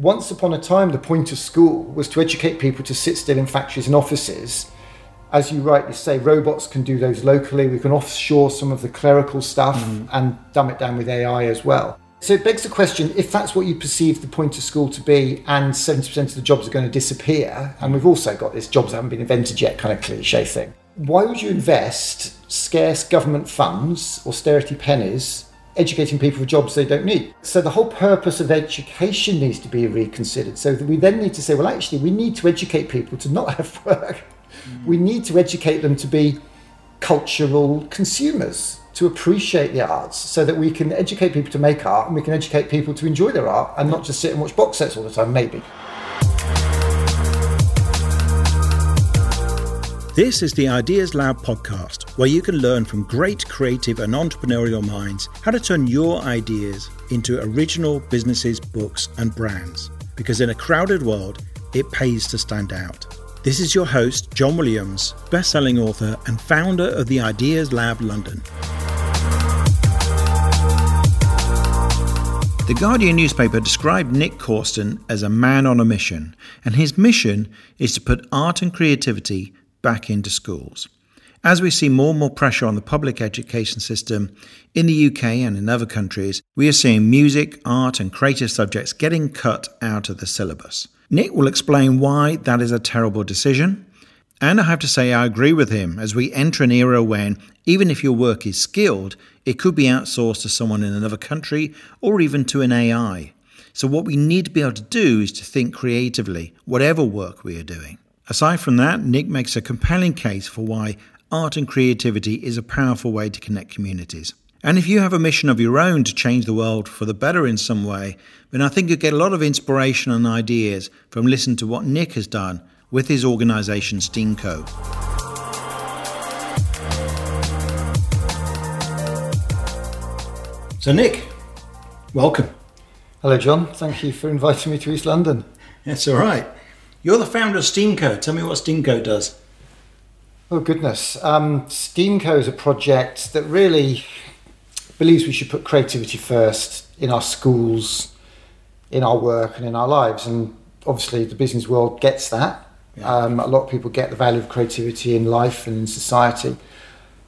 once upon a time, the point of school was to educate people to sit still in factories and offices. As you rightly say, robots can do those locally. We can offshore some of the clerical stuff mm. and dumb it down with AI as well. So it begs the question if that's what you perceive the point of school to be, and 70% of the jobs are going to disappear, and we've also got this jobs haven't been invented yet kind of cliche thing, why would you invest scarce government funds, austerity pennies, educating people for jobs they don't need? So the whole purpose of education needs to be reconsidered. So we then need to say, well, actually, we need to educate people to not have work. Mm-hmm. We need to educate them to be cultural consumers to appreciate the arts so that we can educate people to make art and we can educate people to enjoy their art and not just sit and watch box sets all the time, maybe. This is the Ideas Lab podcast, where you can learn from great creative and entrepreneurial minds how to turn your ideas into original businesses, books, and brands. Because in a crowded world, it pays to stand out. This is your host, John Williams, best-selling author and founder of the Ideas Lab London. The Guardian newspaper described Nick Corston as a man on a mission, and his mission is to put art and creativity back into schools. As we see more and more pressure on the public education system in the UK and in other countries, we are seeing music, art, and creative subjects getting cut out of the syllabus. Nick will explain why that is a terrible decision. And I have to say, I agree with him as we enter an era when, even if your work is skilled, it could be outsourced to someone in another country or even to an AI. So, what we need to be able to do is to think creatively, whatever work we are doing. Aside from that, Nick makes a compelling case for why art and creativity is a powerful way to connect communities. And if you have a mission of your own to change the world for the better in some way, then I think you'll get a lot of inspiration and ideas from listening to what Nick has done with his organisation STEAMCO. So, Nick, welcome. Hello, John. Thank you for inviting me to East London. That's all right. You're the founder of STEAMCO. Tell me what STEAMCO does. Oh, goodness. Um, STEAMCO is a project that really believes we should put creativity first in our schools, in our work, and in our lives. And obviously, the business world gets that. Yeah. Um, a lot of people get the value of creativity in life and in society.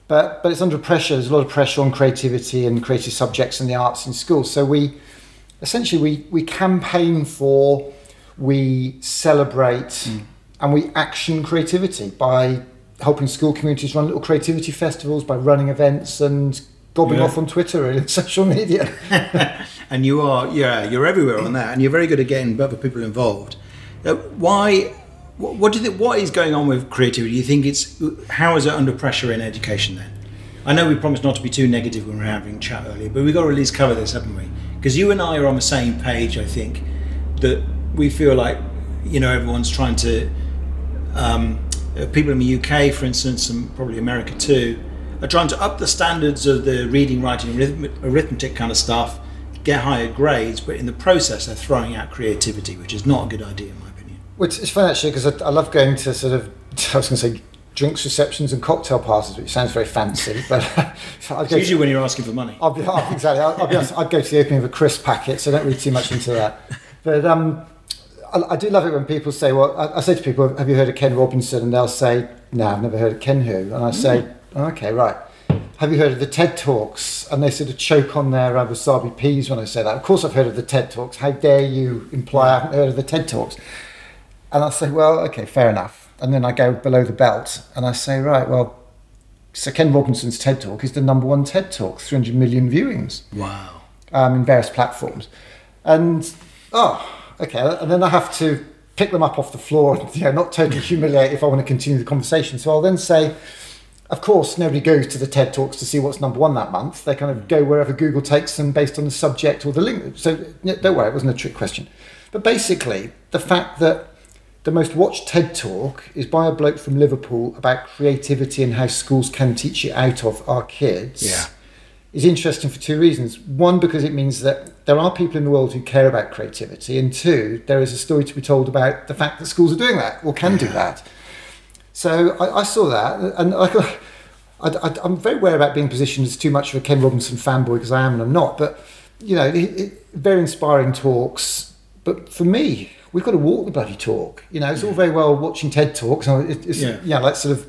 But, but it's under pressure. There's a lot of pressure on creativity and creative subjects and the arts in schools. So we essentially we, we campaign for, we celebrate, mm. and we action creativity by helping school communities run little creativity festivals, by running events and gobbing yeah. off on Twitter and social media. and you are, yeah, you're everywhere on that, and you're very good at getting other people involved. Uh, why what, what do you think? What is going on with creativity? Do you think it's how is it under pressure in education then? I know we promised not to be too negative when we were having chat earlier, but we've got to at least cover this, haven't we? Because you and I are on the same page. I think that we feel like you know everyone's trying to. Um, uh, people in the UK, for instance, and probably America too, are trying to up the standards of the reading, writing, arithmetic kind of stuff, get higher grades, but in the process they're throwing out creativity, which is not a good idea. In my opinion. Which is fun actually because I, I, love going to sort of I was going to say drinks receptions and cocktail parties, which sounds very fancy, but usually to, when you're asking for money. I'll be, I'll, exactly. I'll, I'll be honest, I'd go to the opening of a crisp packet, so I don't read too much into that. But um, I, I, do love it when people say, "Well," I, I, say to people, "Have you heard of Ken Robinson?" And they'll say, "No, I've never heard of Ken who." And I say, mm. oh, "Okay, right." Have you heard of the TED Talks? And they sort of choke on their uh, wasabi peas when I say that. Of course, I've heard of the TED Talks. How dare you imply I haven't heard of the TED Talks? And I say, well, okay, fair enough. And then I go below the belt and I say, right, well, so Ken Robinson's TED Talk is the number one TED Talk, 300 million viewings. Wow. Um, in various platforms. And, oh, okay. And then I have to pick them up off the floor and you know, not totally humiliate if I want to continue the conversation. So I'll then say, of course, nobody goes to the TED Talks to see what's number one that month. They kind of go wherever Google takes them based on the subject or the link. So don't worry, it wasn't a trick question. But basically, the fact that the most watched TED talk is by a bloke from Liverpool about creativity and how schools can teach it out of our kids. Yeah. Is interesting for two reasons. One, because it means that there are people in the world who care about creativity, and two, there is a story to be told about the fact that schools are doing that or can yeah. do that. So I, I, saw that, and I, I, am very aware about being positioned as too much of a Ken Robinson fanboy because I am and I'm not. But you know, it, it, very inspiring talks, but for me, we've got to walk the bloody talk. You know, it's all very well watching TED talks. and it- It's, Yeah. yeah. like sort of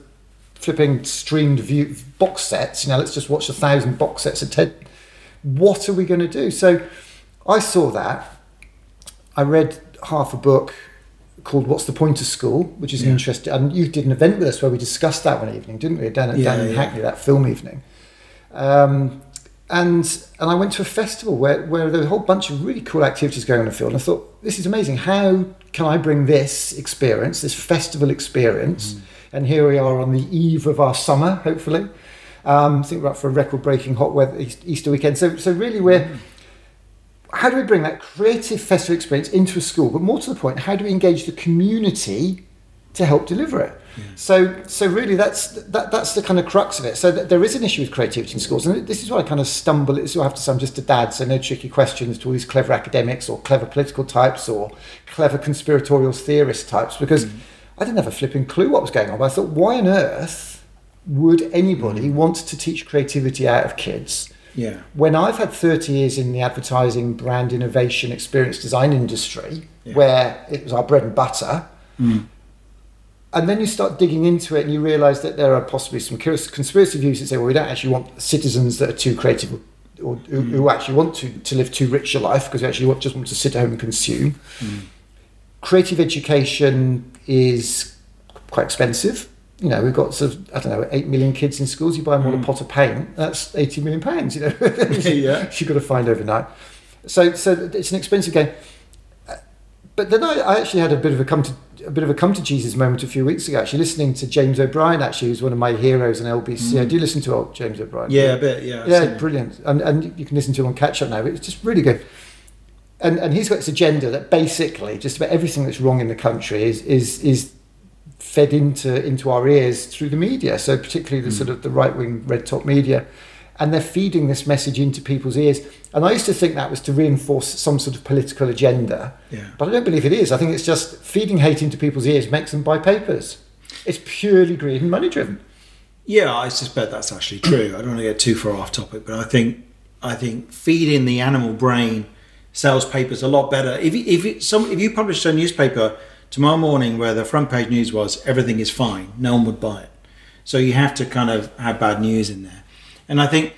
flipping streamed view box sets. You know, let's just watch a thousand box sets of TED. What are we going to do? So, I saw that. I read half a book called "What's the Point of School," which is an Yeah. interesting. And you did an event with us where we discussed that one evening, didn't we? Down, at Yeah, down in yeah. Hackney, that film evening. Um, and and I went to a festival where, where there was a whole bunch of really cool activities going on in the field. And I thought, this is amazing. How can I bring this experience, this festival experience? And here we are on the eve of our summer, hopefully. Um, I think we're up for a record-breaking hot weather Easter weekend. So, so really, we're how do we bring that creative festival experience into a school? But more to the point, how do we engage the community to help deliver it? So, so really, that's that, that's the kind of crux of it. So th- there is an issue with creativity in schools, and this is why I kind of stumble. This is why I have to say I'm just a dad, so no tricky questions to all these clever academics or clever political types or clever conspiratorial theorist types, because I didn't have a flipping clue what was going on. But I thought, why on earth would anybody mm. want to teach creativity out of kids? Yeah. when I've had 30 years in the advertising, brand innovation, experience design industry, Yeah. where it was our bread and butter, mm. and then you start digging into it and you realize that there are possibly some cons- conspiracy views that say, well, we don't actually want citizens that are too creative or who, who mm. actually want to, to live too rich a life because we actually just want to sit at home and consume. Creative education is quite expensive. You know, we've got sort of, I don't know, 8 million kids in schools. You buy them all a pot of paint, that's 80 million pounds, you know. Yeah. You've got to find overnight. So, so it's an expensive game. Uh, But then I, I actually had a bit of a come to a bit of a come to Jesus moment a few weeks ago. Actually, listening to James O'Brien, actually, who's one of my heroes on LBC. I do listen to old James O'Brien. Yeah, a bit. Yeah. Yeah, brilliant. And, and you can listen to him on catch up now. It's just really good. And, and he's got this agenda that basically just about everything that's wrong in the country is, is, is fed into, into our ears through the media. So particularly the hmm. sort of the right wing red top media. And they're feeding this message into people's ears. And I used to think that was to reinforce some sort of political agenda. Yeah. But I don't believe it is. I think it's just feeding hate into people's ears makes them buy papers. It's purely greed and money driven. Yeah, I suspect that's actually true. I don't want to get too far off topic, but I think I think feeding the animal brain sells papers a lot better. If you, if some if you published a newspaper tomorrow morning where the front page news was everything is fine, no one would buy it. So you have to kind of have bad news in there. And I think,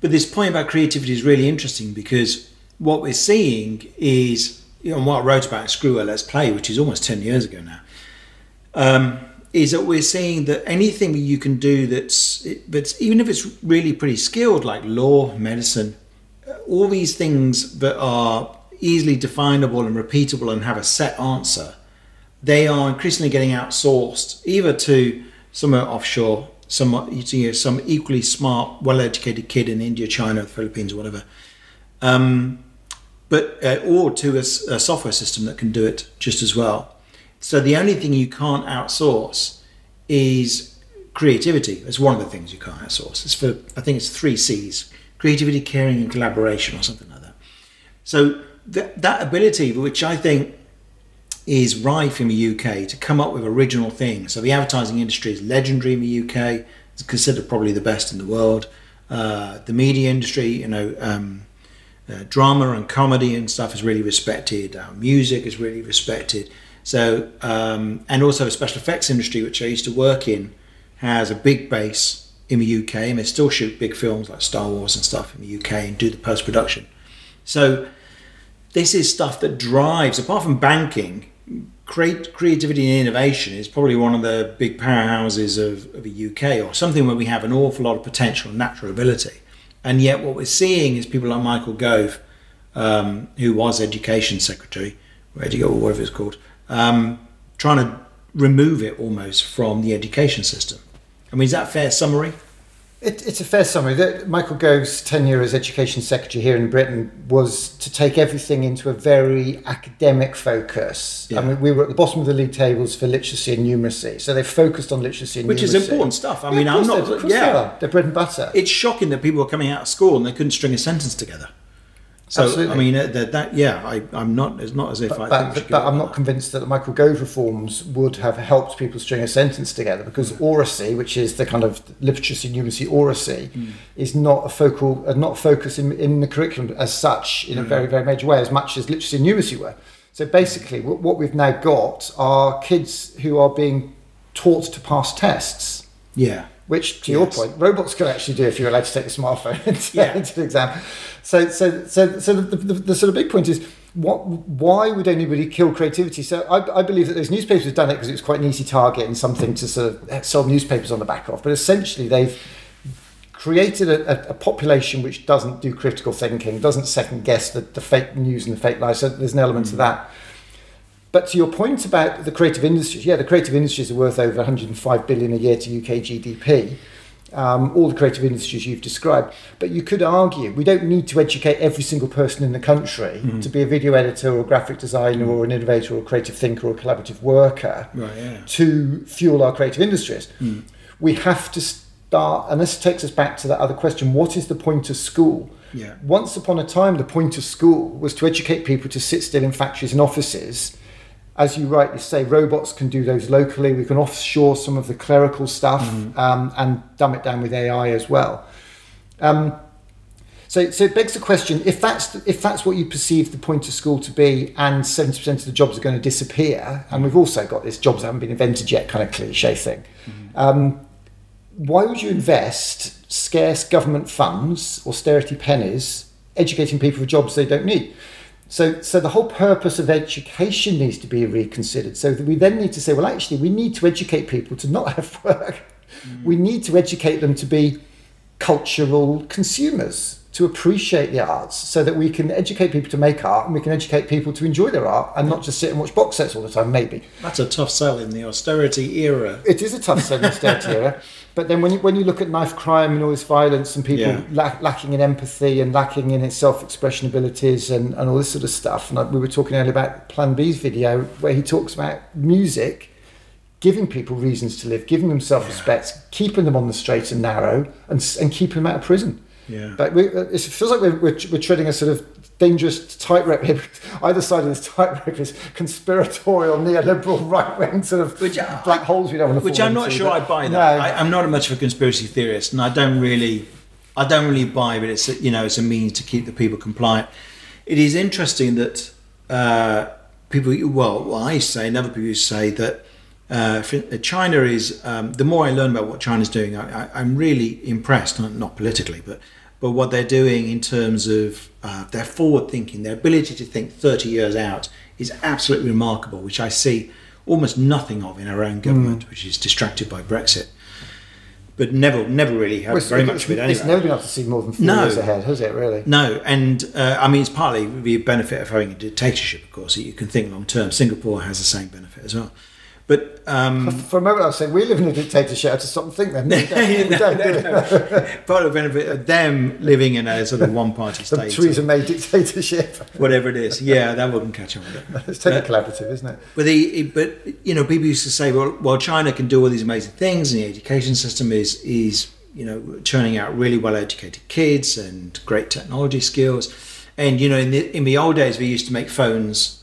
but this point about creativity is really interesting because what we're seeing is, you know, what I wrote about Screw Let's Play, which is almost 10 years ago now, um, is that we're seeing that anything you can do that's, but even if it's really pretty skilled, like law, medicine, all these things that are easily definable and repeatable and have a set answer, they are increasingly getting outsourced either to somewhere offshore, some you know, some equally smart, well-educated kid in India, China, the Philippines, or whatever, um, but uh, or to a software system that can do it just as well. So the only thing you can't outsource is creativity. It's one of the things you can't outsource. It's for I think it's three C's: creativity, caring, and collaboration, or something like that. So that that ability, which I think is rife in the UK to come up with original things. So the advertising industry is legendary in the UK. It's considered probably the best in the world. Uh, the media industry, you know, um, uh, drama and comedy and stuff is really respected. Uh, music is really respected. So, um, and also the special effects industry, which I used to work in, has a big base in the UK, and they still shoot big films like Star Wars and stuff in the UK and do the post production. So, this is stuff that drives, apart from banking, create creativity and innovation is probably one of the big powerhouses of, of the UK, or something where we have an awful lot of potential and natural ability. And yet, what we're seeing is people like Michael Gove, um, who was Education Secretary, or whatever it's called, um, trying to remove it almost from the education system. I mean, is that a fair summary? It, it's a fair summary. That Michael Gove's tenure as Education Secretary here in Britain was to take everything into a very academic focus. Yeah. I mean, we were at the bottom of the league tables for literacy and numeracy, so they focused on literacy and numeracy. Which is important stuff. I Yeah, mean, I'm not. they- of course they yeah, are. they're bread and butter. it's shocking that people are coming out of school and they couldn't string a sentence together. So Absolutely. I mean, uh, that, that yeah, I, I'm not. It's not as if I but, but, but I'm not that. convinced that the Michael Gove reforms would have helped people string a sentence together because oracy, which is the kind of literacy, numeracy, oracy, Hmm. is not a focal, uh, not focus in, in the curriculum as such in a very, very major way, as much as literacy and numeracy were. So basically, what what we've now got are kids who are being taught to pass tests. Yeah. Which, to your point, robots can actually do if you're allowed to take a smartphone into, Yeah. into the exam. So, so, so, so the, the, the sort of big point is, what, why would anybody kill creativity? So, I, I believe that those newspapers have done it because it was quite an easy target and something to sort of sell newspapers on the back of. But essentially, they've created a, a, a population which doesn't do critical thinking, doesn't second guess the, the fake news and the fake lies. So, there's an element to hmm. that. But to your point about the creative industries, yeah, the creative industries are worth over 105 billion a year to UK GDP. Um, all the creative industries you've described. But you could argue we don't need to educate every single person in the country mm. to be a video editor or a graphic designer mm. or an innovator or a creative thinker or a collaborative worker Right, yeah. to fuel our creative industries. Mm. We have to start, and this takes us back to that other question what is the point of school? Yeah. Once upon a time, the point of school was to educate people to sit still in factories and offices. As you rightly say, robots can do those locally. We can offshore some of the clerical stuff um, and dumb it down with AI as well. Um, so, so it begs the question: if that's if that's what you perceive the point of school to be, and seventy percent of the jobs are going to disappear, and we've also got this jobs haven't been invented yet kind of cliche thing. Um, why would you invest scarce government funds, austerity pennies, educating people for jobs they don't need? So, so the whole purpose of education needs to be reconsidered. So that we then need to say, well, actually, we need to educate people to not have work. Mm. We need to educate them to be cultural consumers, to appreciate the arts, so that we can educate people to make art and we can educate people to enjoy their art and not just sit and watch box sets all the time. Maybe That's a tough sell in the austerity era. it is a tough sell in the austerity era. But then when you, when you look at knife crime and all this violence and people Yeah. lack, lacking in empathy and lacking in self-expression abilities and, and all this sort of stuff, and like we were talking earlier about Plan B's video where he talks about music giving people reasons to live, giving them self-respect, keeping them on the straight and narrow, and, and keeping them out of prison. Yeah. But we, it feels like we're, we're, we're treading a sort of dangerous tightrope here. Either side of this tightrope is conspiratorial, neoliberal, right wing sort of Which I- black holes we don't want to Which I'm not into, sure I buy that. No. I, I'm not much of a conspiracy theorist, and I don't really, I don't really buy. But it's a, you know, it's a means to keep the people compliant. It is interesting that uh, people, well, well, I say, and other people say that uh, China is. Um, the more I learn about what China's doing, I, I, I'm really impressed. Not, not politically, but but what they're doing in terms of uh, their forward thinking, their ability to think 30 years out is absolutely remarkable, which I see almost nothing of in our own government, which is distracted by Brexit. But never, never really had Well, very much of it It's never been able to see more than four No. years ahead, has it? Really? No, and uh, I mean it's partly the benefit of having a dictatorship, of course. that You can think long term. Singapore has the same benefit as well. But um, For a moment, I was saying we live in a dictatorship. I to stop and think. Then we don't, we no, don't no, it. no. part of the benefit of them living in a sort of one-party state, Theresa May dictatorship. whatever it is. Yeah, that wouldn't catch on. It's totally collaborative, isn't it? But the but you know people used to say well well China can do all these amazing things and the education system is is you know churning out really well educated kids and great technology skills and you know in the in the old days we used to make phones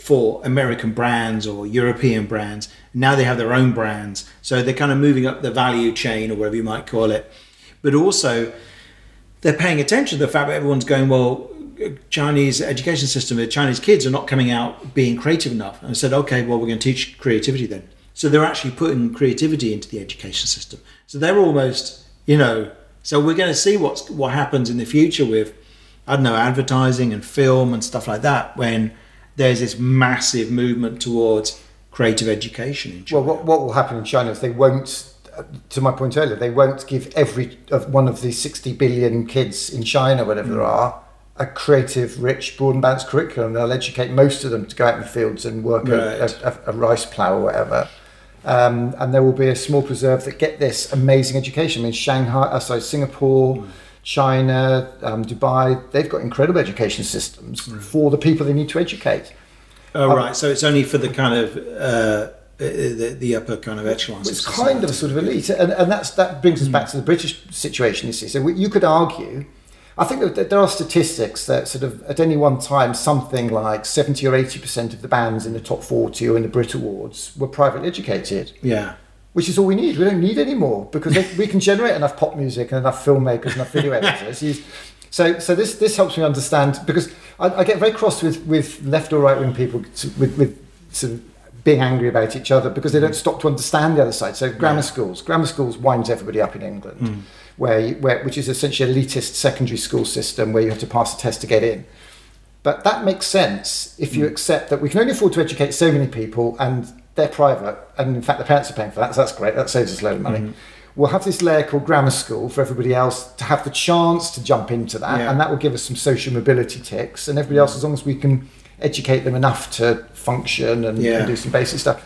for American brands or European brands now they have their own brands so they're kind of moving up the value chain or whatever you might call it but also they're paying attention to the fact that everyone's going, well, Chinese education system, the Chinese kids are not coming out being creative enough. And I said, okay, well, we're going to teach creativity then. So they're actually putting creativity into the education system. So they're almost, you know, so we're going to see what's what happens in the future with, I don't know, advertising and film and stuff like that when there's this massive movement towards creative education in China. Well, what, what will happen in China is they won't, to my point earlier, they won't give every of one of the 60 billion kids in China, whatever there are, a creative, rich, broad and balanced curriculum. They'll educate most of them to go out in the fields and work a, Right. a, a, a rice plough or whatever. Um, and there will be a small preserve that get this amazing education. I mean, Shanghai, uh, sorry, Singapore, China, um, Dubai, they've got incredible education systems for the people they need to educate. Oh, right. So it's only for the kind of uh, the, the upper kind of echelons. It's of kind of a sort of elite, and, and that's that brings us back to the British situation. You see, so we, you could argue. I think that there are statistics that sort of at any one time something like seventy or eighty percent of the bands in the top forty or in the Brit Awards were privately educated, Yeah. Which is all we need. We don't need any more because we can generate enough pop music and enough filmmakers, and enough video editors. So, so this this helps me understand because I, I get very cross with, with left or right wing people to- with, with sort of being angry about each other because they don't stop to understand the other side. So grammar schools, grammar schools winds everybody up in England, hmm. where, you, where which is essentially elitist secondary school system where you have to pass a test to get in. But that makes sense if you hmm. accept that we can only afford to educate so many people and they're private, and in fact the parents are paying for that, so that's great, that saves us a load of money. Mm-hmm. We'll have this layer called grammar school for everybody else to have the chance to jump into that, Yeah. and that will give us some social mobility ticks, and everybody mm. else, as long as we can educate them enough to function and, Yeah. and do some basic stuff.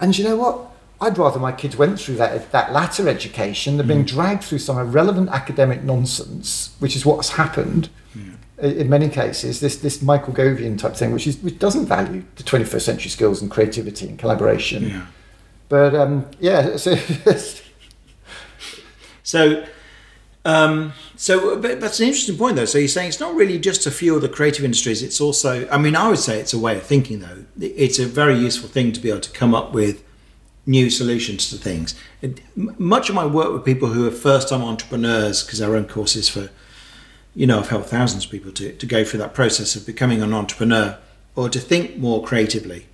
And you know what? I'd rather my kids went through that that latter education than being mm. dragged through some irrelevant academic nonsense, which is what's happened i- in many cases. This this Michael Govian type thing, which is which doesn't value the 21st century skills and creativity and collaboration. Yeah. But um, yeah, so So, um, so but that's an interesting point, though. So you're saying it's not really just to fuel the creative industries. It's also, I mean, I would say it's a way of thinking, though. It's a very useful thing to be able to come up with new solutions to things. M- much of my work with people who are first-time entrepreneurs, because I run courses for, you know, I've helped thousands of people to to go through that process of becoming an entrepreneur or to think more creatively.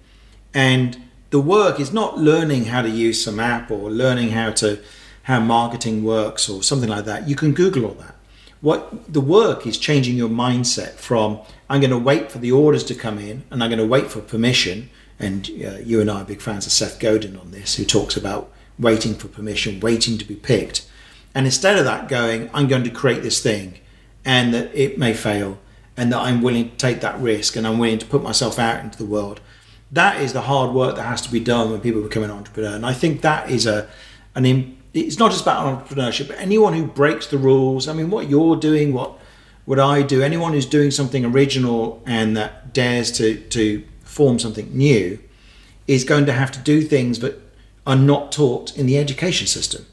And the work is not learning how to use some app or learning how to how marketing works or something like that. You can Google all that. What the work is changing your mindset from I'm going to wait for the orders to come in and I'm going to wait for permission. And uh, you and I are big fans of Seth Godin on this, who talks about waiting for permission, waiting to be picked. And instead of that, going, I'm going to create this thing and that it may fail and that I'm willing to take that risk and I'm willing to put myself out into the world. That is the hard work that has to be done when people become an entrepreneur. And I think that is a an im- it's not just about entrepreneurship, but anyone who breaks the rules. I mean, what you're doing, what what I do, anyone who's doing something original and that dares to to form something new is going to have to do things that are not taught in the education system.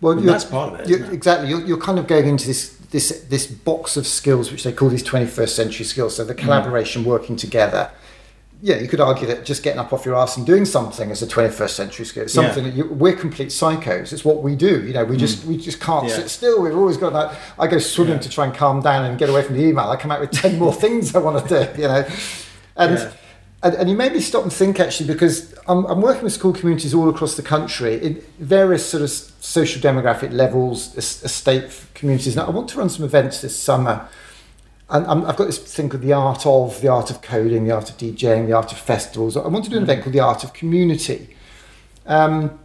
well, that's part of it, you're-? Exactly, you're, you're kind of going into this this this box of skills, which they call these 21st century skills. So the Mm. collaboration, working together. Yeah, you could argue that just getting up off your ass and doing something is a 21st century skill. It's Yeah. something that you, we're complete psychos. It's what we do. You know, we just we just can't Mm. Yeah. sit still. We've always got that. I go swimming Yeah. to try and calm down and get away from the email. I come out with 10 more things I want to do. You know, and. And, and you made me stop and think actually because I'm, I'm working with school communities all across the country in various sort of social demographic levels, es- estate communities. Now, I want to run some events this summer. And I'm, I've got this thing called the art of, the art of coding, the art of DJing, the art of festivals. I want to do an event called the art of community, um,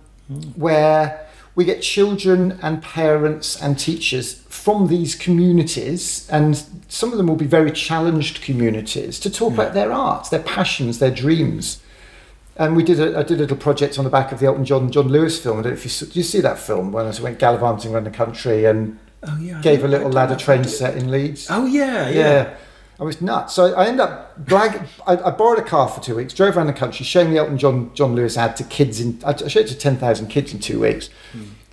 where we get children and parents and teachers from these communities, and some of them will be very challenged communities, to talk about their arts, their passions, their dreams. And we did a, I did a little project on the back of the Elton John John Lewis film. I don't know if you saw, did you see that film when I went gallivanting around the country and Oh yeah. Gave a little I lad a train set in Leeds. Oh yeah, yeah. Yeah. I was nuts. So I ended up blag- I, I borrowed a car for two weeks, drove around the country, showing the Elton John John Lewis ad to kids in. I showed it to ten thousand kids in two weeks,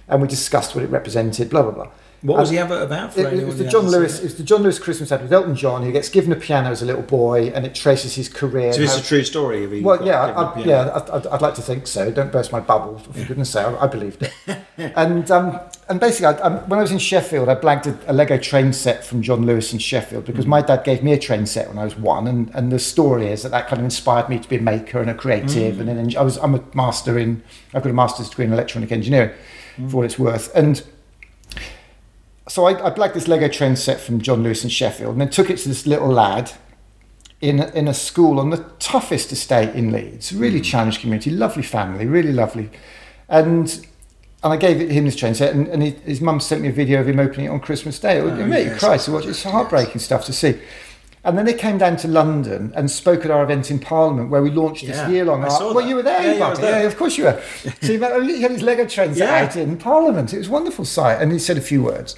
and we discussed what it represented. Blah blah blah. What um, was And the advert about? For It, it anyone was the John Lewis. it? It was the John Lewis Christmas ad with Elton John, who gets given a piano as a little boy, and it traces his career. So and it's a true story. Of he well, yeah, given I, a I, yeah, I'd, I'd, I'd like to think so. Don't burst my bubble, for goodness sake. I, I believed it. and um, and basically, I, I, when I was in Sheffield, I blagged a, a Lego train set from John Lewis in Sheffield because hmm. my dad gave me a train set when I was one, and, and the story is that that kind of inspired me to be a maker and a creative. Hmm. And then I was I'm a master in I've got a master's degree in electronic engineering, hmm. for what it's worth, and so I, I blagged this Lego train set from John Lewis in Sheffield and then took it to this little lad in a, in a school on the toughest estate in Leeds. Really hmm. challenged community, lovely family, really lovely. And and I gave it him this train set, and, and he, his mum sent me a video of him opening it on Christmas Day. It Oh, made you cry to watch. It's heartbreaking stuff to see. And then they came down to London and spoke at our event in Parliament where we launched Yeah, this year-long art. Well, that. you were there, Yeah, you yeah, I was bugger. there. yeah, of course you were. so he, oh, had- he his Lego train set Yeah. out in Parliament. It was a wonderful sight, and he said a few words.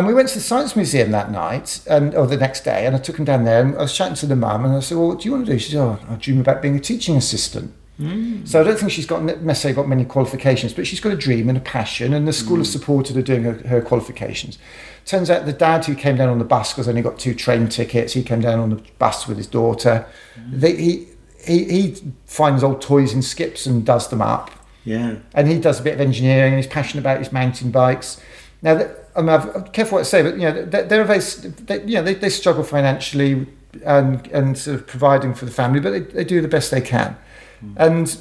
And we went to the Science Museum that night, and or the next day, and I took him down there. And I was chatting to the mum, and I said, "Well, what do you want to do?" She said, "Oh, I dream about being a teaching assistant." Mm. So I don't think she's got necessarily got many qualifications, but she's got a dream and a passion, and the school mm. has supported her doing her, her qualifications. Turns out the dad who came down on the bus because only got two train tickets, he came down on the bus with his daughter. Mm. They, he, he he finds old toys and skips and does them up Yeah. and he does a bit of engineering and he's passionate about his mountain bikes. Now, I mean, I'm careful what I say, but you know, they're, they're a very, they, you know, they, they struggle financially. and and sort of providing for the family, but they, they do the best they can. Mm. And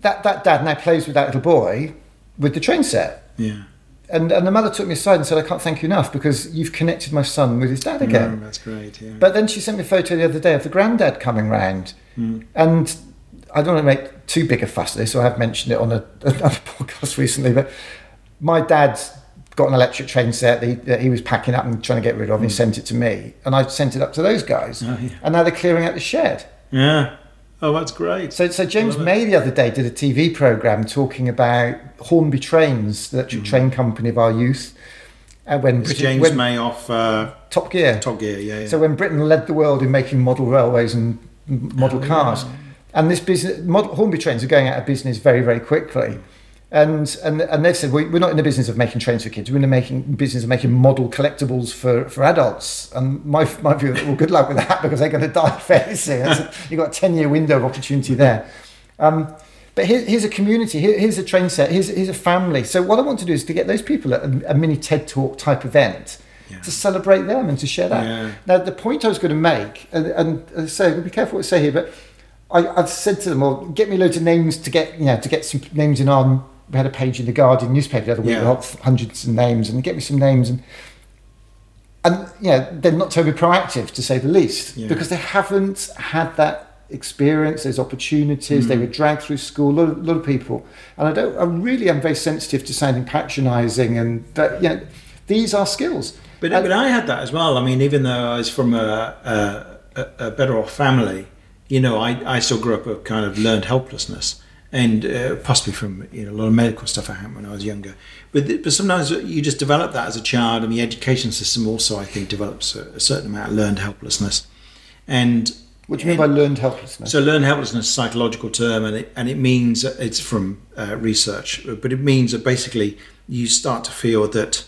that that dad now plays with that little boy with the train set. Yeah. And, and the mother took me aside and said, I can't thank you enough because you've connected my son with his dad again. Mm, that's great, yeah. But then she sent me a photo the other day of the granddad coming round. Mm. And I don't want to make too big a fuss of this, so I have mentioned it on a, another podcast recently, but my dad's got an electric train set that he, that he was packing up and trying to get rid of, and he Mm. sent it to me. And I sent it up to those guys. Oh, yeah. And now they're clearing out the shed. Yeah. Oh, that's great. So, so James May the other day did a TV program talking about Hornby Trains, the electric train company of our youth. And when, James when May off uh, Top Gear. Top Gear, yeah. yeah. So when Britain led the world in making model railways and model Oh, cars, and this business, model, Hornby trains are going out of business very, very quickly. And, and, and they've said, we, we're not in the business of making trains for kids, we're in the making, business of making model collectibles for, for adults. And my, my view, well, good luck with that because they're going to die fairly soon. You've got a 10 year window of opportunity there. Um, but here, here's a community, here, here's a train set, here's, here's a family. So what I want to do is to get those people at a, a mini TED Talk type event Yeah. to celebrate them and to share that. Yeah. Now, the point I was going to make, and, and say, be careful what I say here, but I, I've said to them, well, get me loads of names to get, you know, to get some names in our, we had a page in the Guardian newspaper the other week, Yeah. with hundreds of names, and get me some names. And, and you know, they're not terribly proactive, to say the least, Yeah. because they haven't had that experience, those opportunities. They Mm. were dragged through school, a lot of, lot of people. And I don't, I really am very sensitive to sounding patronising, and that, you know, these are skills. But, And- but I had that as well. I mean, even though I was from a, a, a- a better off family, you know, I, I still grew up with kind of learned helplessness and uh, possibly from you know, a lot of medical stuff I had when I was younger. But, th- but sometimes you just develop that as a child, and the education system also, I think, develops a, a certain amount of learned helplessness. And What do you mean by learned helplessness? so learned helplessness is a psychological term, and it, and it means it's from uh, research, but it means that basically you start to feel that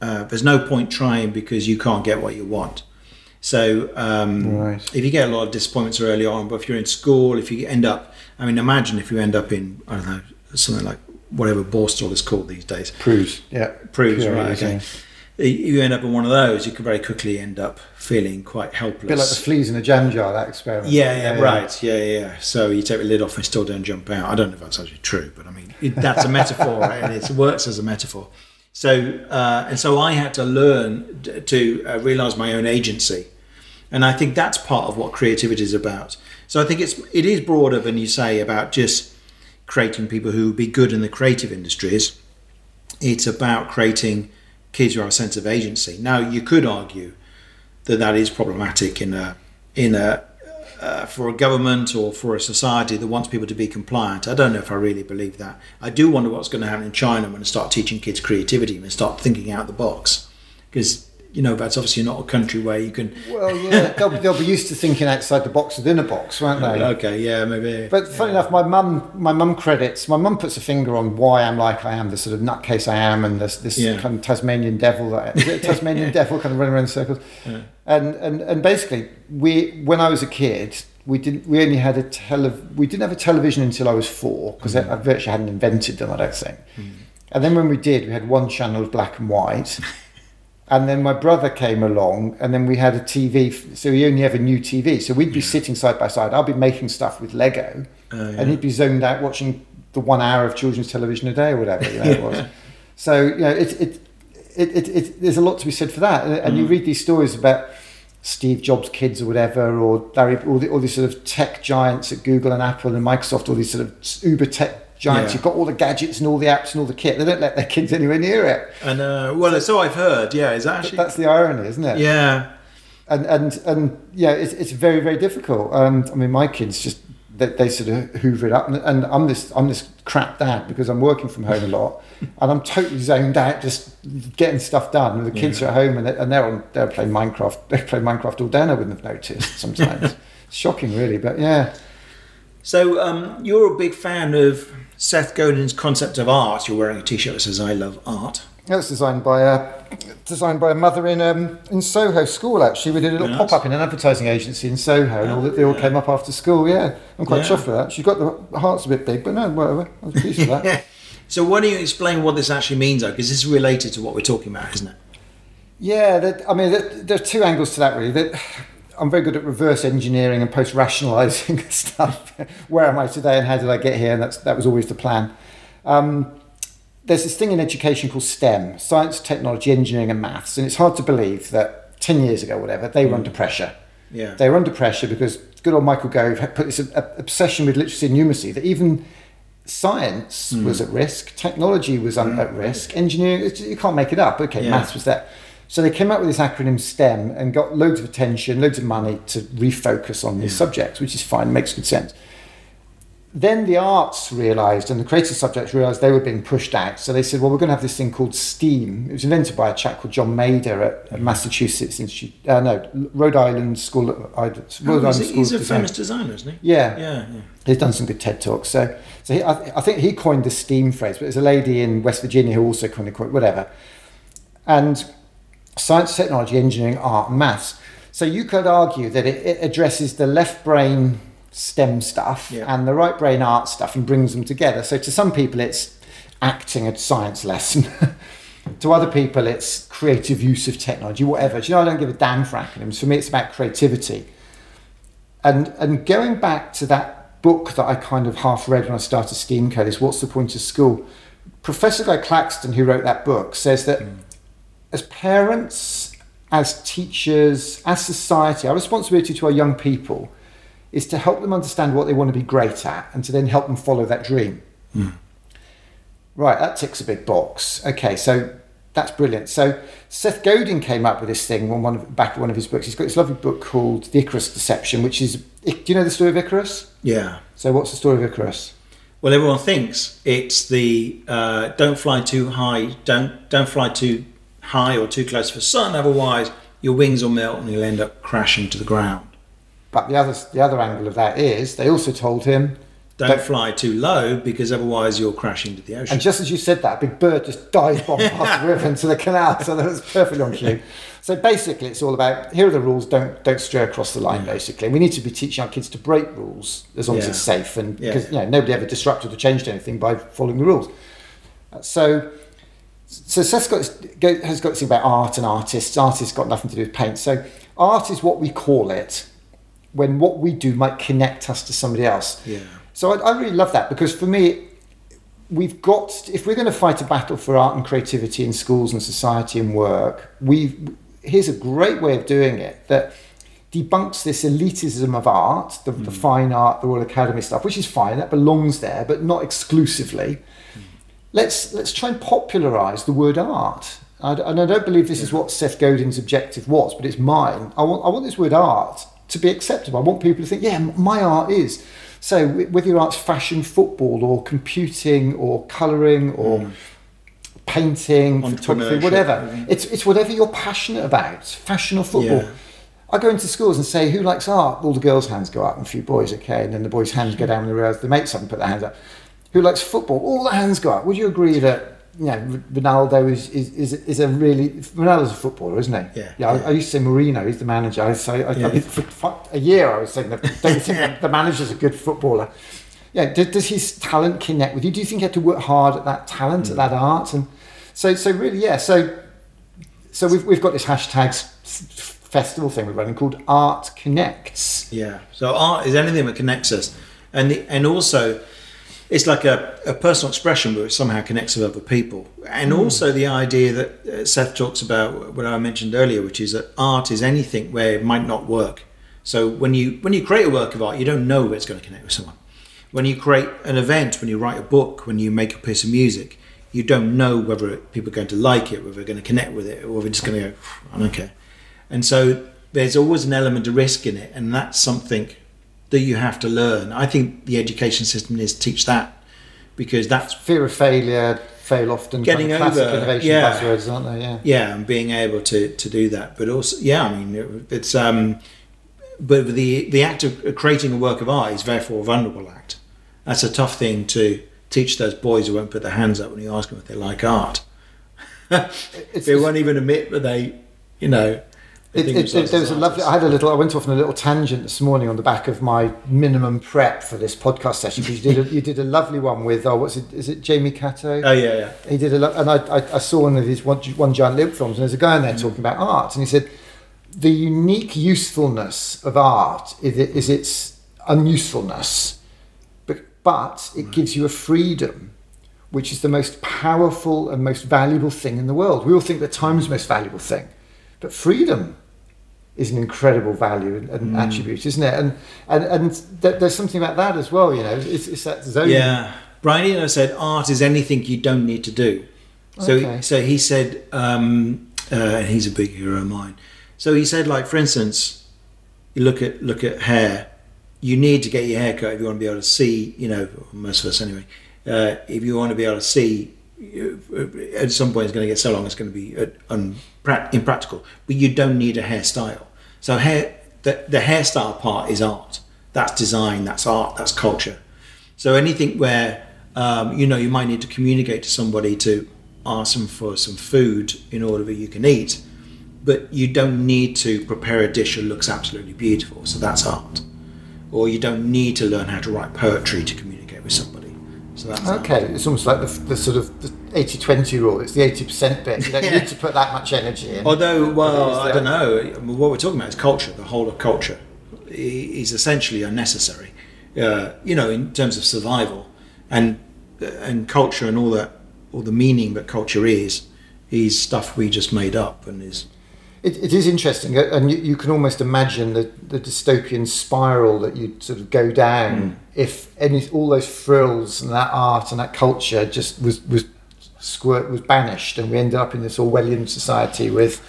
uh, there's no point trying because you can't get what you want. So um, Right. if you get a lot of disappointments early on, but if you're in school, if you end up, I mean, imagine if you end up in I don't know something like whatever Borstal is called these days, Proves, yeah. proves Pure right. eating. Okay, you end up in one of those, you could very quickly end up feeling quite helpless. A bit like the fleas in a jam jar, that experiment. Yeah, yeah, right. Yeah, yeah, yeah. So you take the lid off and still don't jump out. I don't know if that's actually true, but I mean, it, that's a metaphor, right? and it works as a metaphor. So, uh, and so I had to learn to uh, realize my own agency. And I think that's part of what creativity is about. So I think it's it is broader than you say about just creating people who be good in the creative industries. It's about creating kids who have a sense of agency. Now, you could argue that that is problematic in a in a uh, for a government or for a society that wants people to be compliant. I don't know if I really believe that. I do wonder what's going to happen in China when they start teaching kids creativity and start thinking out the box, because you know that's obviously not a country where you can. Well, yeah, they'll, they'll be used to thinking outside the box within a box, won't they? Oh, okay, yeah, maybe. But funny enough, my mum, my mum credits. My mum puts a finger on why I'm like I am, the sort of nutcase I am, and this this Yeah. kind of Tasmanian devil. That, is it Tasmanian devil kind of running around in circles? Yeah. And and and basically, we when I was a kid, we didn't. We only had a tele. We didn't have a television until I was four because I, I mm. virtually hadn't invented them. I don't think. Mm. And then when we did, we had one channel of black and white. And then my brother came along, and then we had a TV. So he only ever knew TV. So we'd be sitting side by side. I'd be making stuff with Lego, Uh, yeah. and he'd be zoned out watching the one hour of children's television a day or whatever you know, it was. So you know, it, it, it, it, it, there's a lot to be said for that. And, and you read these stories about Steve Jobs' kids or whatever, or Larry, all, the, all these sort of tech giants at Google and Apple and Microsoft, all these sort of uber tech giants. Yeah. You've got all the gadgets and all the apps and all the kit. They don't let their kids anywhere near it. and uh, well, so I've heard. Yeah, is actually? that's the irony, isn't it? Yeah, and and and yeah, it's, it's very very difficult. Um, I mean, my kids just they, they sort of hoover it up, and, and I'm this I'm this crap dad because I'm working from home a lot, and I'm totally zoned out, just getting stuff done. And the kids are at home, and they're, and they're on they're playing Minecraft. They play Minecraft all day, and I wouldn't have noticed sometimes. shocking, really, but yeah. So um, you're a big fan of Seth Godin's concept of art. You're wearing a T-shirt that says "I love art." That's designed by a designed by a mother in um, in Soho School. Actually, we did a little pop up in an advertising agency in Soho, and all they all yeah. came up after school. Yeah, I'm quite Yeah. chuffed with that. She's got the heart's a bit big, but no, whatever. I was pleased with that. So why don't you explain what this actually means, though? Because this is related to what we're talking about, isn't it? Yeah, that, I mean, that, there are two angles to that really. That I'm very good at reverse engineering and post rationalizing stuff. Where am I today and how did I get here? And that's, that was always the plan. Um, there's this thing in education called STEM science, technology, engineering, and maths. And it's hard to believe that 10 years ago, whatever, they were hmm. under pressure. Yeah. They were under pressure because good old Michael Gove had put this obsession with literacy and numeracy that even science hmm. was at risk, technology was un- hmm. at risk, engineering, you can't make it up. Okay, Yeah. maths was there. So they came up with this acronym STEM and got loads of attention, loads of money to refocus on these subjects, which is fine, makes good sense. Then the arts realised and the creative subjects realised they were being pushed out. So they said, well, we're going to have this thing called STEAM. It was invented by a chap called John Maeda at, at Massachusetts Institute, uh, no, Rhode Island School of, Rhode Oh, Island he's, a, School he's of a Design. famous designer, isn't he? Yeah, Yeah, yeah. He's done some good TED talks. So, so he, I, I think he coined the STEAM phrase, but there's a lady in West Virginia who also coined it, whatever. And science, technology, engineering, art, and maths. So you could argue that it, it addresses the left brain STEM stuff Yeah. and the right brain art stuff and brings them together. So to some people, it's acting a science lesson. to other people, it's creative use of technology, whatever. Do you know, I don't give a damn for acronyms. For me, it's about creativity. And and going back to that book that I kind of half read when I started Steam Code is What's the Point of School? Professor Guy Claxton, who wrote that book, says that hmm. As parents, as teachers, as society, our responsibility to our young people is to help them understand what they want to be great at and to then help them follow that dream. Right, that ticks a big box. Okay, so that's brilliant. So Seth Godin came up with this thing on one of, back in one of his books. He's got this lovely book called The Icarus Deception, which is. Do you know the story of Icarus? Yeah. So what's the story of Icarus? Well, everyone thinks it's the uh, don't fly too high, don't don't fly too high or too close for sun, otherwise your wings will melt and you'll end up crashing to the ground. But the other the other angle of that is they also told him, Don't, Don't- fly too low because otherwise you'll crash into the ocean. and just as you said that, a big bird just dives bomb past the river into the canal. So that was perfectly on cue. So basically, it's all about here are the rules. Don't don't stray across the line. Basically, we need to be teaching our kids to break rules as long as it's safe, and Yeah. because you know nobody ever disrupted or changed anything by following the rules. So. So Seth's got has got this thing about art and artists. Artists got nothing to do with paint. So art is what we call it when what we do might connect us to somebody else. yeah. So I, I really love that because for me, we've got if we're going to fight a battle for art and creativity in schools and society and work, we here's a great way of doing it that debunks this elitism of art, the, the hmm. fine art, the Royal Academy stuff, which is fine, that belongs there, but not exclusively. Let's let's try and popularise the word art. I, and I don't believe this is what Seth Godin's objective was, but it's mine. I want I want this word art to be acceptable. I want people to think, yeah, my art is. So wh- whether your art's fashion, football, or computing, or colouring, or painting, photography, whatever, yeah. it's it's whatever you're passionate about. Fashion or football. Yeah. I go into schools and say, who likes art? All the girls' hands go up and a few boys, okay. And then the boys' hands go down and they realise the mates haven't put their hands up. Who likes football? All the hands go up. Would you agree that, you know, Ronaldo is, is, is, is a really, Ronaldo's a footballer, isn't he? Yeah, Yeah, I, yeah. I used to say Mourinho, he's the manager. I say, I, Yeah. I, for, a year I was saying that, don't think the manager's a good footballer? Yeah, does, does his talent connect with you? Do you think you have to work hard at that talent, Mm. at that art? And so, so really, yeah, so so we've, we've got this hashtag festival thing we're running called Art Connects. Yeah. So art is anything that connects us, and the, and also it's like a, a personal expression where it somehow connects with other people, and also the idea that uh, Seth talks about what I mentioned earlier, which is that art is anything where it might not work. So when you when you create a work of art, you don't know where it's going to connect with someone. When you create an event, when you write a book, when you make a piece of music, you don't know whether people are going to like it, whether they're going to connect with it, or they're just going to go, I don't care. And so there's always an element of risk in it, and that's something that you have to learn. I think the education system needs to teach that because that's Fear of failure, fail often, Getting kind of over, innovation yeah. buzzwords, aren't they? Yeah. yeah, and being able to to do that. But also, yeah, I mean, it- it's um, but the the act of creating a work of art is therefore a vulnerable act. That's a tough thing to teach those boys who won't put their hands up when you ask them if they like art. They won't even admit that they, you know. It, it, it, there was a lovely. I had a little. I went off on a little tangent this morning on the back of my minimum prep for this podcast session because you did a, you did a lovely one with oh what's it is it Jamie Catto? Oh yeah, yeah. he did a lot, and I, I, I saw one of his one, one giant leap films, and there's a guy in there talking about art, and he said, the unique usefulness of art is, it, is its unusefulness, but, but it gives you a freedom which is the most powerful and most valuable thing in the world. We all think that time is the most valuable thing, but freedom is an incredible value and, and Mm. attribute, isn't it? And and and th- there's something about that as well. You know, it's, it's that zone. Yeah. Brian Eno said art is anything you don't need to do. So, Okay. so he said, um, uh, he's a big hero of mine. So he said, like for instance, you look at look at hair. You need to get your hair cut if you want to be able to see. You know, most of us anyway. Uh, if you want to be able to see, at some point it's going to get so long it's going to be uh, impractical. But you don't need a hairstyle. So hair, the, the hairstyle part is art. That's design. That's art. That's culture. So anything where um, you know you might need to communicate to somebody to ask them for some food in order that you can eat, but you don't need to prepare a dish that looks absolutely beautiful. So that's art. Or you don't need to learn how to write poetry to communicate with somebody. So that's art. Okay, it's almost like the, the sort of the 80-20 rule. It's the 80% bit. You don't Yeah. need to put that much energy in. Although, well, I don't know. What we're talking about is culture. The whole of culture is essentially unnecessary. Uh, you know, in terms of survival, and and culture and all that, all the meaning that culture is, is stuff we just made up and is. It, it is interesting, uh, and you, you can almost imagine the, the dystopian spiral that you'd sort of go down if any all those frills and that art and that culture just was was squirt was banished, and we ended up in this Orwellian society with.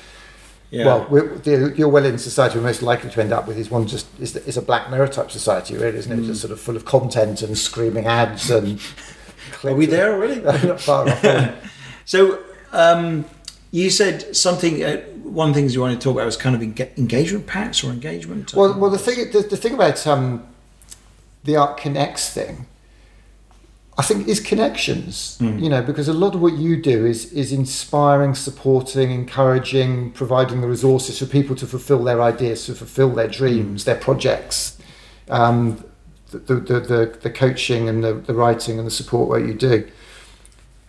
Yeah. Well, the, the Orwellian society we're most likely to end up with is one just is, is a Black Mirror type society, really, isn't it? Just sort of full of content and screaming ads and. Are we there already? Not far off. So um, you said something. Uh, one of the things you wanted to talk about was kind of enga- engagement packs or engagement. Well, well, the thing, the, the thing about um, the Art Connects thing, I think, is connections. You know, because a lot of what you do is is inspiring, supporting, encouraging, providing the resources for people to fulfil their ideas, to fulfil their dreams, their projects. Um, the, the, the, the, the coaching and the, the writing and the support work you do.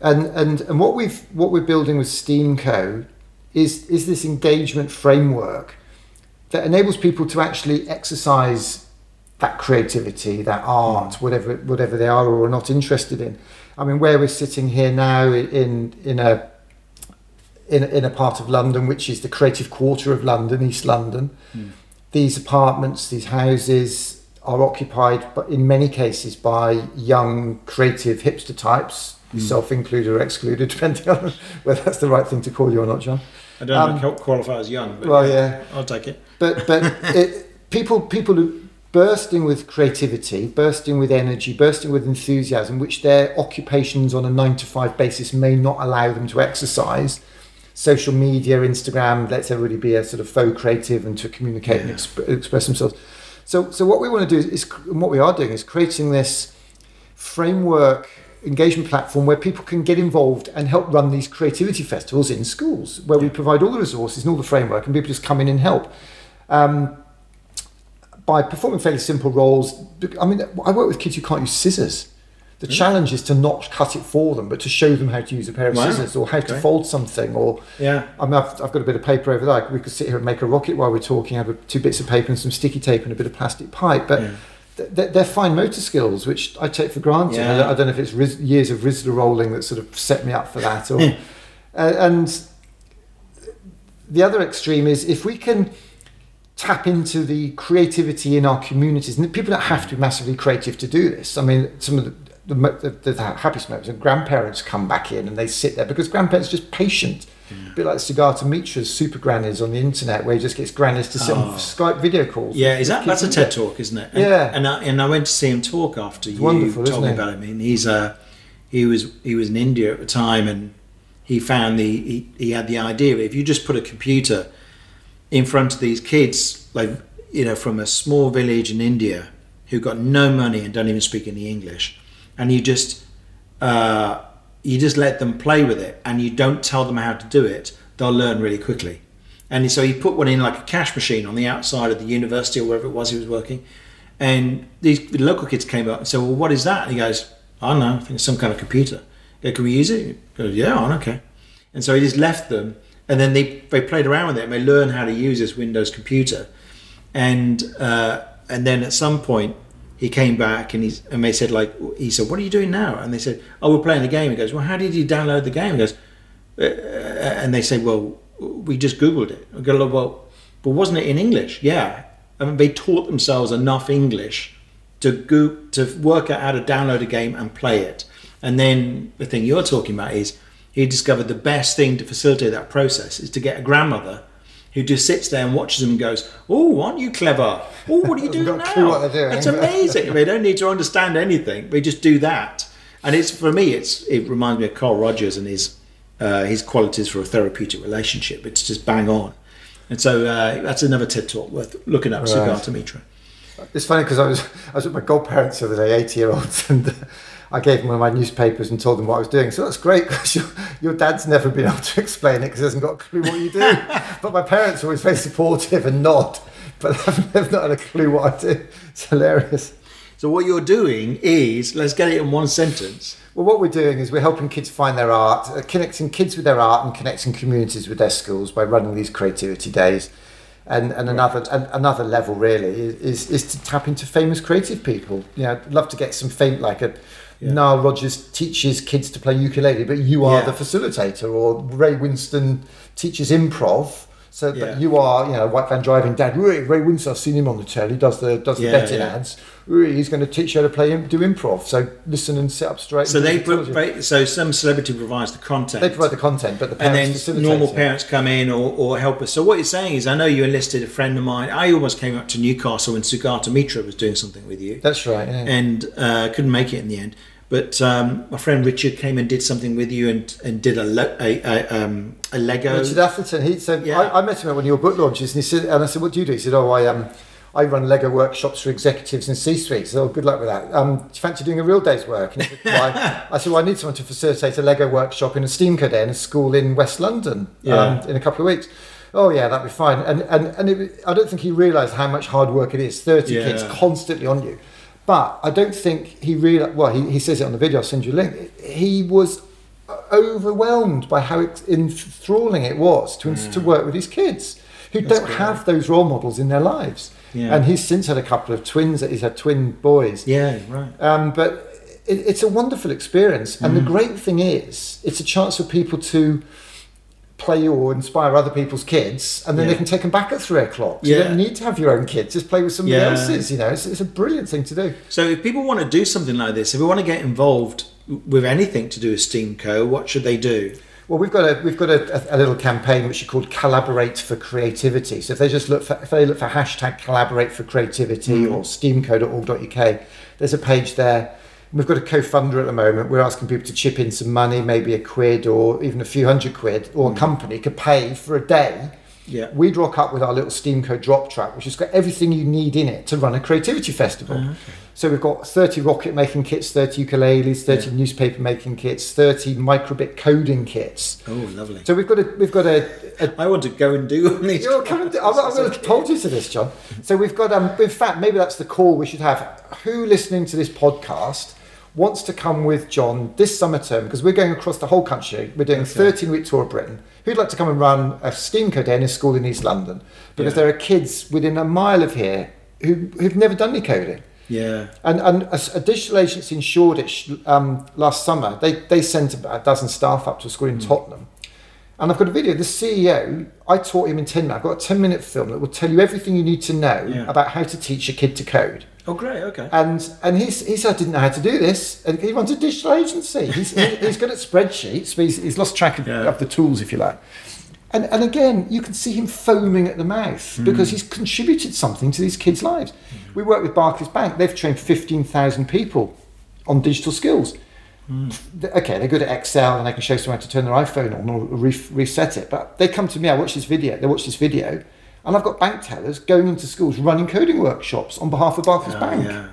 And, and, and what, we've, what we're building with Steamco is, is this engagement framework that enables people to actually exercise that creativity, that art, mm. whatever whatever they are or are not interested in. I mean, where we're sitting here now in in a in, in a part of London which is the creative quarter of London, East London. Mm. These apartments, these houses are occupied, but in many cases by young creative hipster types, mm. self included or excluded, depending on whether that's the right thing to call you or not, John. I don't um, qualify as young, but well, yeah. I'll take it. but but it, people people are bursting with creativity, bursting with energy, bursting with enthusiasm, which their occupations on a nine to five basis may not allow them to exercise. Social media, Instagram lets everybody be a sort of faux creative and to communicate and exp- express themselves. So so what we want to do is, is and what we are doing is creating this framework engagement platform where people can get involved and help run these creativity festivals in schools where we provide all the resources and all the framework and people just come in and help um, by performing fairly simple roles i mean i work with kids who can't use scissors the challenge is to not cut it for them but to show them how to use a pair of Wow. scissors or how to fold something or Yeah. I mean, I've, I've got a bit of paper over there. We could sit here and make a rocket while we're talking. I Have a, two bits of paper and some sticky tape and a bit of plastic pipe. But Yeah. th- th- they're fine motor skills, which I take for granted. Yeah. I, don't, I don't know if it's Riz, years of Rizla rolling that sort of set me up for that. Or, uh, and the other extreme is if we can tap into the creativity in our communities, and people don't have to be massively creative to do this. I mean, some of the the, the, the happiest moments and grandparents come back in and they sit there because grandparents are just patient. A bit like Sugata Mitra's super grannies on the internet, where he just gets grannies to sit on Oh. Skype video calls. Yeah, is that that's a. TED talk, isn't it? And, Yeah. and I, and I went to see him talk after you wonderful, told me it? about him. And he's uh, he was he was in India at the time, and he found the he, he had the idea if you just put a computer in front of these kids, like you know, from a small village in India who got no money and don't even speak any English, and you just uh, you just let them play with it, and you don't tell them how to do it, they'll learn really quickly. And so he put one in like a cash machine on the outside of the university or wherever it was he was working. And these local kids came up and said, Well, what is that? And he goes, I don't know, I think it's some kind of computer. Go, Can we use it? He goes, Yeah, on, okay. And so he just left them and then they they played around with it and they learned how to use this Windows computer, and uh, and then at some point he came back and he's and they said like he said what are you doing now? And they said oh we're playing the game. He goes well how did you download the game? He goes uh, and they say well we just googled it. I go well but wasn't it in English? Yeah. I mean they taught themselves enough English to go to work out how to download a game and play it. And then the thing you're talking about is he discovered the best thing to facilitate that process is to get a grandmother who just sits there and watches them and goes, "Oh, aren't you clever? Oh, what are you doing clue now? what doing." It's amazing. they don't need to understand anything. They just do that." And it's for me, it's it reminds me of Carl Rogers and his uh, his qualities for a therapeutic relationship. It's just bang on. And so uh, that's another TED talk worth looking up. Right. Mitra. It's funny because I was I was with my godparents the other day, eighty year olds, and uh, I gave them one of my newspapers and told them what I was doing. So that's great because your, your dad's never been able to explain it because he hasn't got a clue what you do. but my parents are always very supportive and nod, but they've not had a clue what I do. It's hilarious. So what you're doing is let's get it in one sentence. Well, what we're doing is we're helping kids find their art, uh, connecting kids with their art, and connecting communities with their schools by running these creativity days. And, and another an, another level really is, is to tap into famous creative people. You know, I'd love to get some fame like a Yeah. Nile Rodgers teaches kids to play ukulele, but you are Yeah. the facilitator, or Ray Winstone teaches improv. So Yeah. that you are, you know, White Van Driving Dad. Ray, Ray Winstone, I've seen him on the telly. Does the does the betting ads. He's going to teach you how to play do improv. So listen and sit up straight. So they put, so some celebrity provides the content. They provide the content, but the and parents then normal it. parents come in or, or help us. So what you're saying is, I know you enlisted a friend of mine. I almost came up to Newcastle when Sugata Mitra was doing something with you, That's right. Yeah. and uh, couldn't make it in the end. But um, my friend Richard came and did something with you and, and did a, le- a, a, um, a Lego. Richard Atherton. He said, Yeah. I, I met him at one of your book launches, and he said, and I said, "What do you do?" He said, "Oh, I um, I run Lego workshops for executives in C-suite." So, oh, good luck with that. Um, do you fancy doing a real day's work? And he said, Why? I said, "Well, I need someone to facilitate a Lego workshop in a STEAM Day in a school in West London Yeah. um, in a couple of weeks." Oh yeah, that'd be fine. And and and it, I don't think he realised how much hard work it is. Thirty Yeah. kids constantly on you. But I don't think he really, Well, he, he says it on the video. I'll send you a link. He was overwhelmed by how enthralling it was to, to work with his kids who That's don't have those role models in their lives. Yeah. And he's since had a couple of twins. He's had twin boys. yeah, right. Um, but it, it's a wonderful experience. And Mm. the great thing is, it's a chance for people to play or inspire other people's kids, and then they can take them back at three o'clock. So You don't need to have your own kids; just play with somebody Yeah. else's. You know, it's, it's a brilliant thing to do. So if people want to do something like this, if they want to get involved with anything to do with Steam Co, what should they do? Well, we've got a we've got a, a, little campaign which is called Collaborate for Creativity. So if they just look for if they look for hashtag Collaborate for Creativity mm. or steamco.org.uk, there's a page there. We've got a co-funder at the moment. We're asking people to chip in some money, maybe a quid or even a few hundred quid, or a company could pay for a day. Yeah. We'd rock up with our little Steamco drop track, which has got everything you need in it to run a creativity festival. So we've got 30 rocket making kits, 30 ukuleles, 30 Yeah. newspaper making kits, 30 microbit coding kits. Oh, lovely. So we've got a we've got a, a I want to go and do one these. You're coming to, I'm, I'm going to hold you to this, John. So we've got, um, in fact, maybe that's the call we should have. Who listening to this podcast wants to come with John this summer term? Because we're going across the whole country. We're doing a 13 week tour of Britain. Who'd like to come and run a STEAM Code in a school in East London? Because Yeah. there are kids within a mile of here who, who've never done any coding. Yeah. And, and a, a digital agency in Shoreditch um, last summer, they, they sent about a dozen staff up to a school in Tottenham. And I've got a video. The CEO, I taught him in 10 minutes. I've got a 10 minute film that will tell you everything you need to know Yeah. about how to teach a kid to code. Oh, great. Okay. And and he's, he said I didn't know how to do this. And he runs a digital agency. He's, he- he's good at spreadsheets, but he's, he's lost track of, Yeah. of the tools, if you like. And, and again, you can see him foaming at the mouth Hmm. because he's contributed something to these kids' lives. We work with Barclays Bank. They've trained 15,000 people on digital skills. Th- Okay, they're good at Excel and they can show someone how to turn their iPhone on or re- reset it. But they come to me, I watch this video, they watch this video, and I've got bank tellers going into schools running coding workshops on behalf of Barclays Oh, Bank. yeah.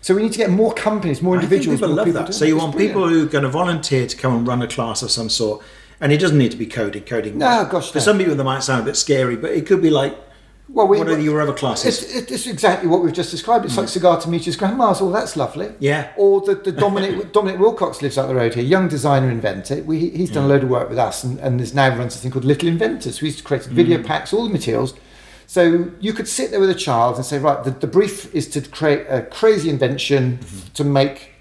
So we need to get more companies, more individuals. people more love that. So you want brilliant. people who are going to volunteer to come and run a class of some sort, and it doesn't need to be coding. Coding. No, gosh, For no. some people, that might sound a bit scary, but it could be like Well, we- what are your other classes? It's, it's exactly what we've just described. It's like Sugata Mitra's grandma's. Oh, that's lovely. Yeah. Or the, the Dominic Dominic Wilcox lives up the road here, young designer inventor. We, he's done a load of work with us, and, and there's now runs a thing called Little Inventors. We used to create video Mm. packs, all the materials. So you could sit there with a child and say, right, the, the brief is to create a crazy invention Mm-hmm. to make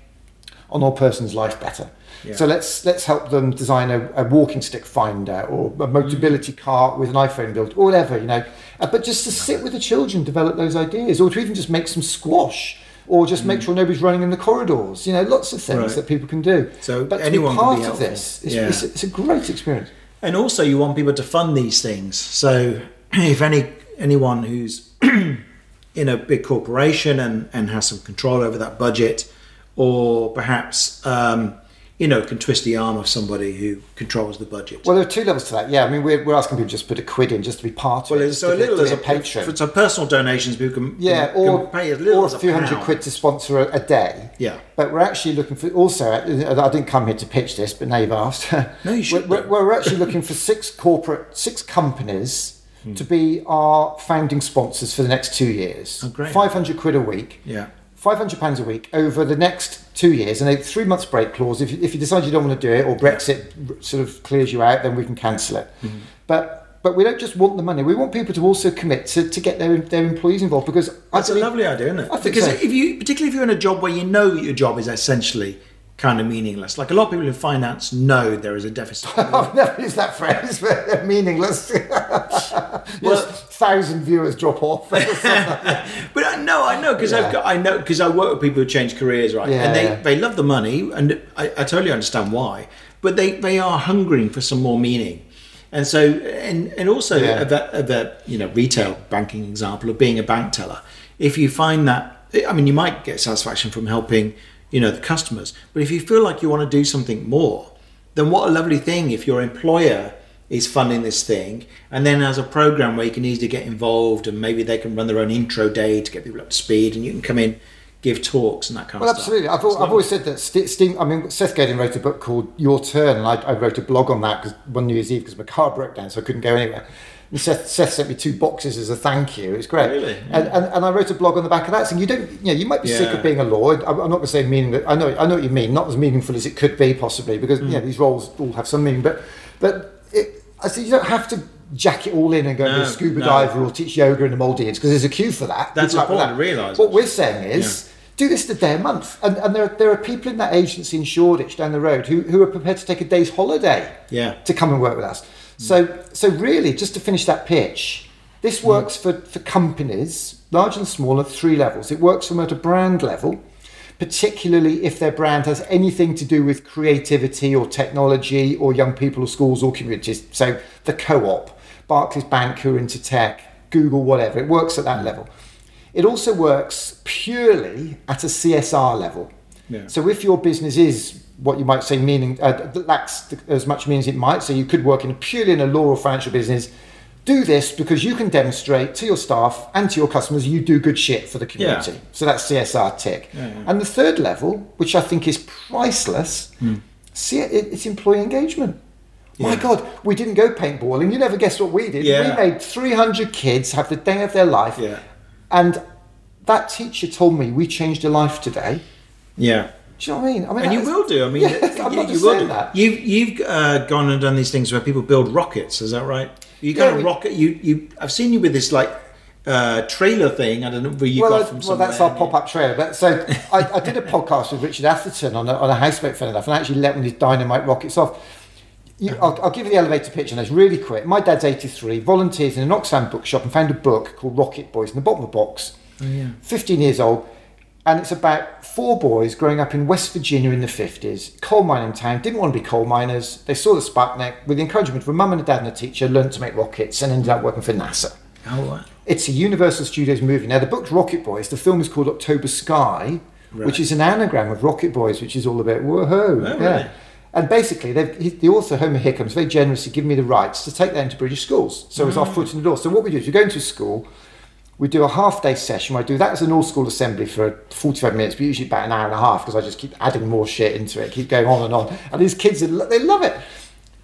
an old person's life better. Yeah. So let's let's help them design a, a walking stick finder or a mobility cart with an iPhone built or whatever, you know. Uh, but just to sit with the children, develop those ideas, or to even just make some squash, or just make sure nobody's running in the corridors. You know, lots of things Mm. Right. that people can do. So but anyone to be be part of this, it's, Yeah. it's, it's a great experience. And also, you want people to fund these things. So, if any anyone who's in a big corporation and, and has some control over that budget, or perhaps um, you know can twist the arm of somebody who controls the budget. Well, there are two levels to that. Yeah, I mean, we're, we're asking people just to put a quid in just to be part of it. so a little as a patron. So personal donations, people can Yeah, can, or, can pay as little or as a few hundred quid to sponsor a, a day. Yeah. But we're actually looking for also. I didn't come here to pitch this, but now you've asked. No, you should We're, we're, we're actually looking for six corporate, six companies Hmm. to be our founding sponsors for the next two years. Oh, great. Five hundred quid a week. Yeah. Five hundred pounds a week over the next two years, and a three months break clause. If you, if you decide you don't want to do it, or Brexit sort of clears you out, then we can cancel it. Mm-hmm. But but we don't just want the money. We want people to also commit to, to get their their employees involved because That's a lovely idea, isn't it? I think because so. if you, particularly if you're in a job where you know your job is essentially kind of meaningless, like a lot of people in finance know there is a deficit. I've never used that phrase, but they're meaningless. well, thousand viewers drop off. but I know, I know, because Yeah. I've got, I know, because I work with people who change careers, right? Yeah, and they, they love the money, and I, I totally understand why. But they, they are hungering for some more meaning, and so and and also Yeah. of that of that you know retail banking example of being a bank teller. If you find that, I mean, you might get satisfaction from helping you know the customers, but if you feel like you want to do something more, then what a lovely thing if your employer is funding this thing and then as a program where you can easily get involved and maybe they can run their own intro day to get people up to speed and you can come in give talks and that kind Well, of stuff Well, absolutely. I've, I've always said that Ste Steam. I mean, Seth Godin wrote a book called Your Turn, and I, I wrote a blog on that because one New Year's Eve because my car broke down, so I couldn't go anywhere. And Seth, Seth sent me two boxes as a thank you. It was great. Really? And, and, and I wrote a blog on the back of that saying you don't, you know, you might be sick of being a lawyer. I'm I'm not going to say meaning that I know, I know what you mean. Not as meaningful as it could be possibly because Mm. you know these roles all have some meaning, but but it, I said you don't have to. Jack it all in and go and be a scuba no. diver or teach yoga in the Maldives because there's a queue for that. That's People important that. to realise, What we're saying is do this a day a month. And, and there, there are people in that agency in Shoreditch down the road who, who are prepared to take a day's holiday Yeah. to come and work with us. So, so really, just to finish that pitch, this works for, for companies, large and small, at three levels. It works for them at a brand level, particularly if their brand has anything to do with creativity or technology or young people or schools or communities. So the co-op, Barclays Bank who are into tech, Google, whatever. It works at that level. It also works purely at a CSR level. Yeah. So if your business is what you might say meaning uh, lacks as much meaning as it might, so you could work in purely in a law or financial business, do this because you can demonstrate to your staff and to your customers you do good shit for the community. Yeah. So that's CSR tick. Yeah, yeah. And the third level, which I think is priceless, see it, it's employee engagement. My God, we didn't go paintballing. You never guessed what we did. We made 300 kids have the day of their life. Yeah. And that teacher told me we changed a life today. Yeah. Do you know what I mean? I mean, And you is- will do. I mean, Yeah, I'm not you will do. that. You've you've uh, gone and done these things where people build rockets. Is that right? You Yeah, kind of we- rocket. You you. I've seen you with this like uh, trailer thing. I don't know where you well, got uh, from. well, that's our pop-up trailer. But so I, I did a podcast with Richard Atherton on a, on a houseboat, fun enough, and I actually let one of his dynamite rockets off. You, I'll, I'll give you the elevator pitch, and it's really quick. My dad's 83, volunteers in an Oxfam bookshop, and found a book called Rocket Boys in the bottom of the box. Oh, yeah. 15 years old, and it's about four boys growing up in West Virginia in the 50s, coal mining town, didn't want to be coal miners. They saw the Sputnik, with the encouragement of a mum and a dad and a teacher, learned to make rockets and ended up working for NASA. Oh, wow. It's a Universal Studios movie. Now, the book's Rocket Boys. The film is called October Sky, Right. which is an anagram of Rocket Boys, which is all about woohoo. Oh, really? And basically, the author, Homer Hickams, very generously given me the rights to take that into British schools. So Mm. foot in the door. So what we do is we go into a school, we do a half day session. where I do that as an all school assembly for 45 minutes, but usually about an hour and a half because I just keep adding more shit into it, keep going on and on. And these kids, they love it.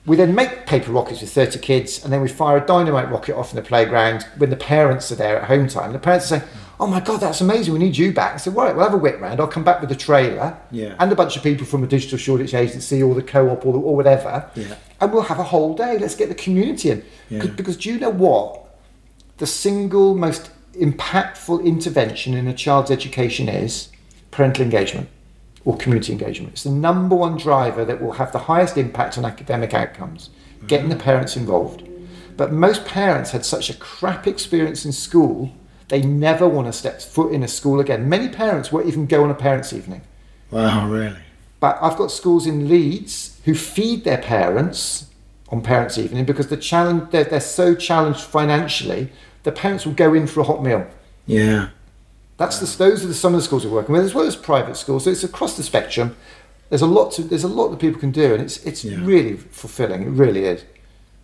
We then make paper rockets with 30 kids, and then we fire a dynamite rocket off in the playground when the parents are there at home time. And The parents are saying, Oh my God, that's amazing. We need you back. I said, Right, we'll have a whip round. I'll come back with a trailer Yeah. and a bunch of people from a digital Shoreditch agency or the co op or, or whatever. Yeah. And we'll have a whole day. Let's get the community in. Yeah. Because do you know what? The single most impactful intervention in a child's education is parental engagement or community engagement. It's the number one driver that will have the highest impact on academic outcomes, getting the parents involved. But most parents had such a crap experience in school, they never want to step foot in a school again. Many parents won't even go on a parents' evening. Wow, really? But I've got schools in Leeds who feed their parents on parents' evening because the challenge they're, they're so challenged financially, the parents will go in for a hot meal. Yeah. That's the, those are the, some of the schools we're working with, as well as private schools. So it's across the spectrum. There's a lot to, there's a lot that people can do, and it's it's Yeah. really fulfilling. It really is.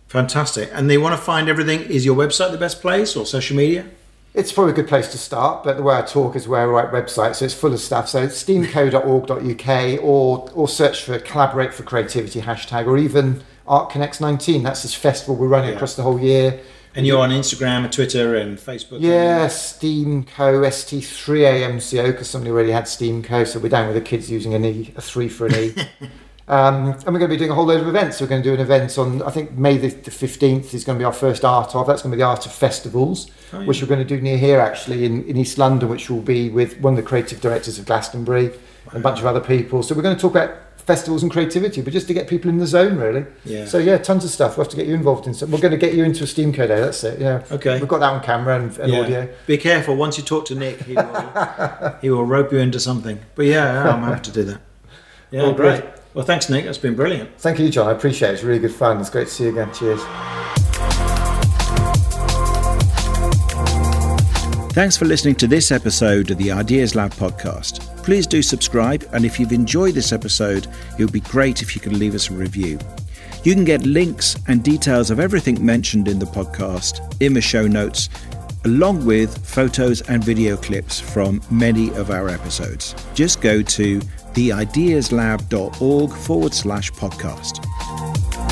Fantastic. And they want to find everything. Is your website the best place or social media? It's probably a good place to start, but the way I talk is where I write websites, so it's full of stuff. So it's steamco.org.uk or or search for Collaborate for Creativity hashtag or even Art Connects 19. That's this festival we're running Yeah. across the whole year. And you're on Instagram and Twitter and Facebook? Yeah, Steamco, ST3AMCO, because somebody already had Steamco, so we're down with the kids using an E, a 3 for an E. um, and we're going to be doing a whole load of events. We're going to do an event on, I think, May the, the 15th is going to be our first Art of. That's going to be the Art of Festivals, Oh, yeah. which we're going to do near here, actually, in, in East London, which will be with one of the creative directors of Glastonbury and a bunch of other people. So we're going to talk about festivals and creativity, but just to get people in the zone, really. Yeah. So, yeah, tons of stuff. We'll have to get you involved in some. We're going to get you into a Steamco day, that's it. Yeah. Okay. We've got that on camera and, and Yeah. audio. Be careful. Once you talk to Nick, he will, he will rope you into something. But yeah, I'm happy to do that. Yeah, Well, great. good. Well, thanks, Nick. That's been brilliant. Thank you, John. I appreciate it. It's really good fun. It's great to see you again. Cheers. Thanks for listening to this episode of the Ideas Lab podcast. Please do subscribe, and if you've enjoyed this episode, it would be great if you could leave us a review. You can get links and details of everything mentioned in the podcast in the show notes, along with photos and video clips from many of our episodes. Just go to theideaslab.org forward slash podcast.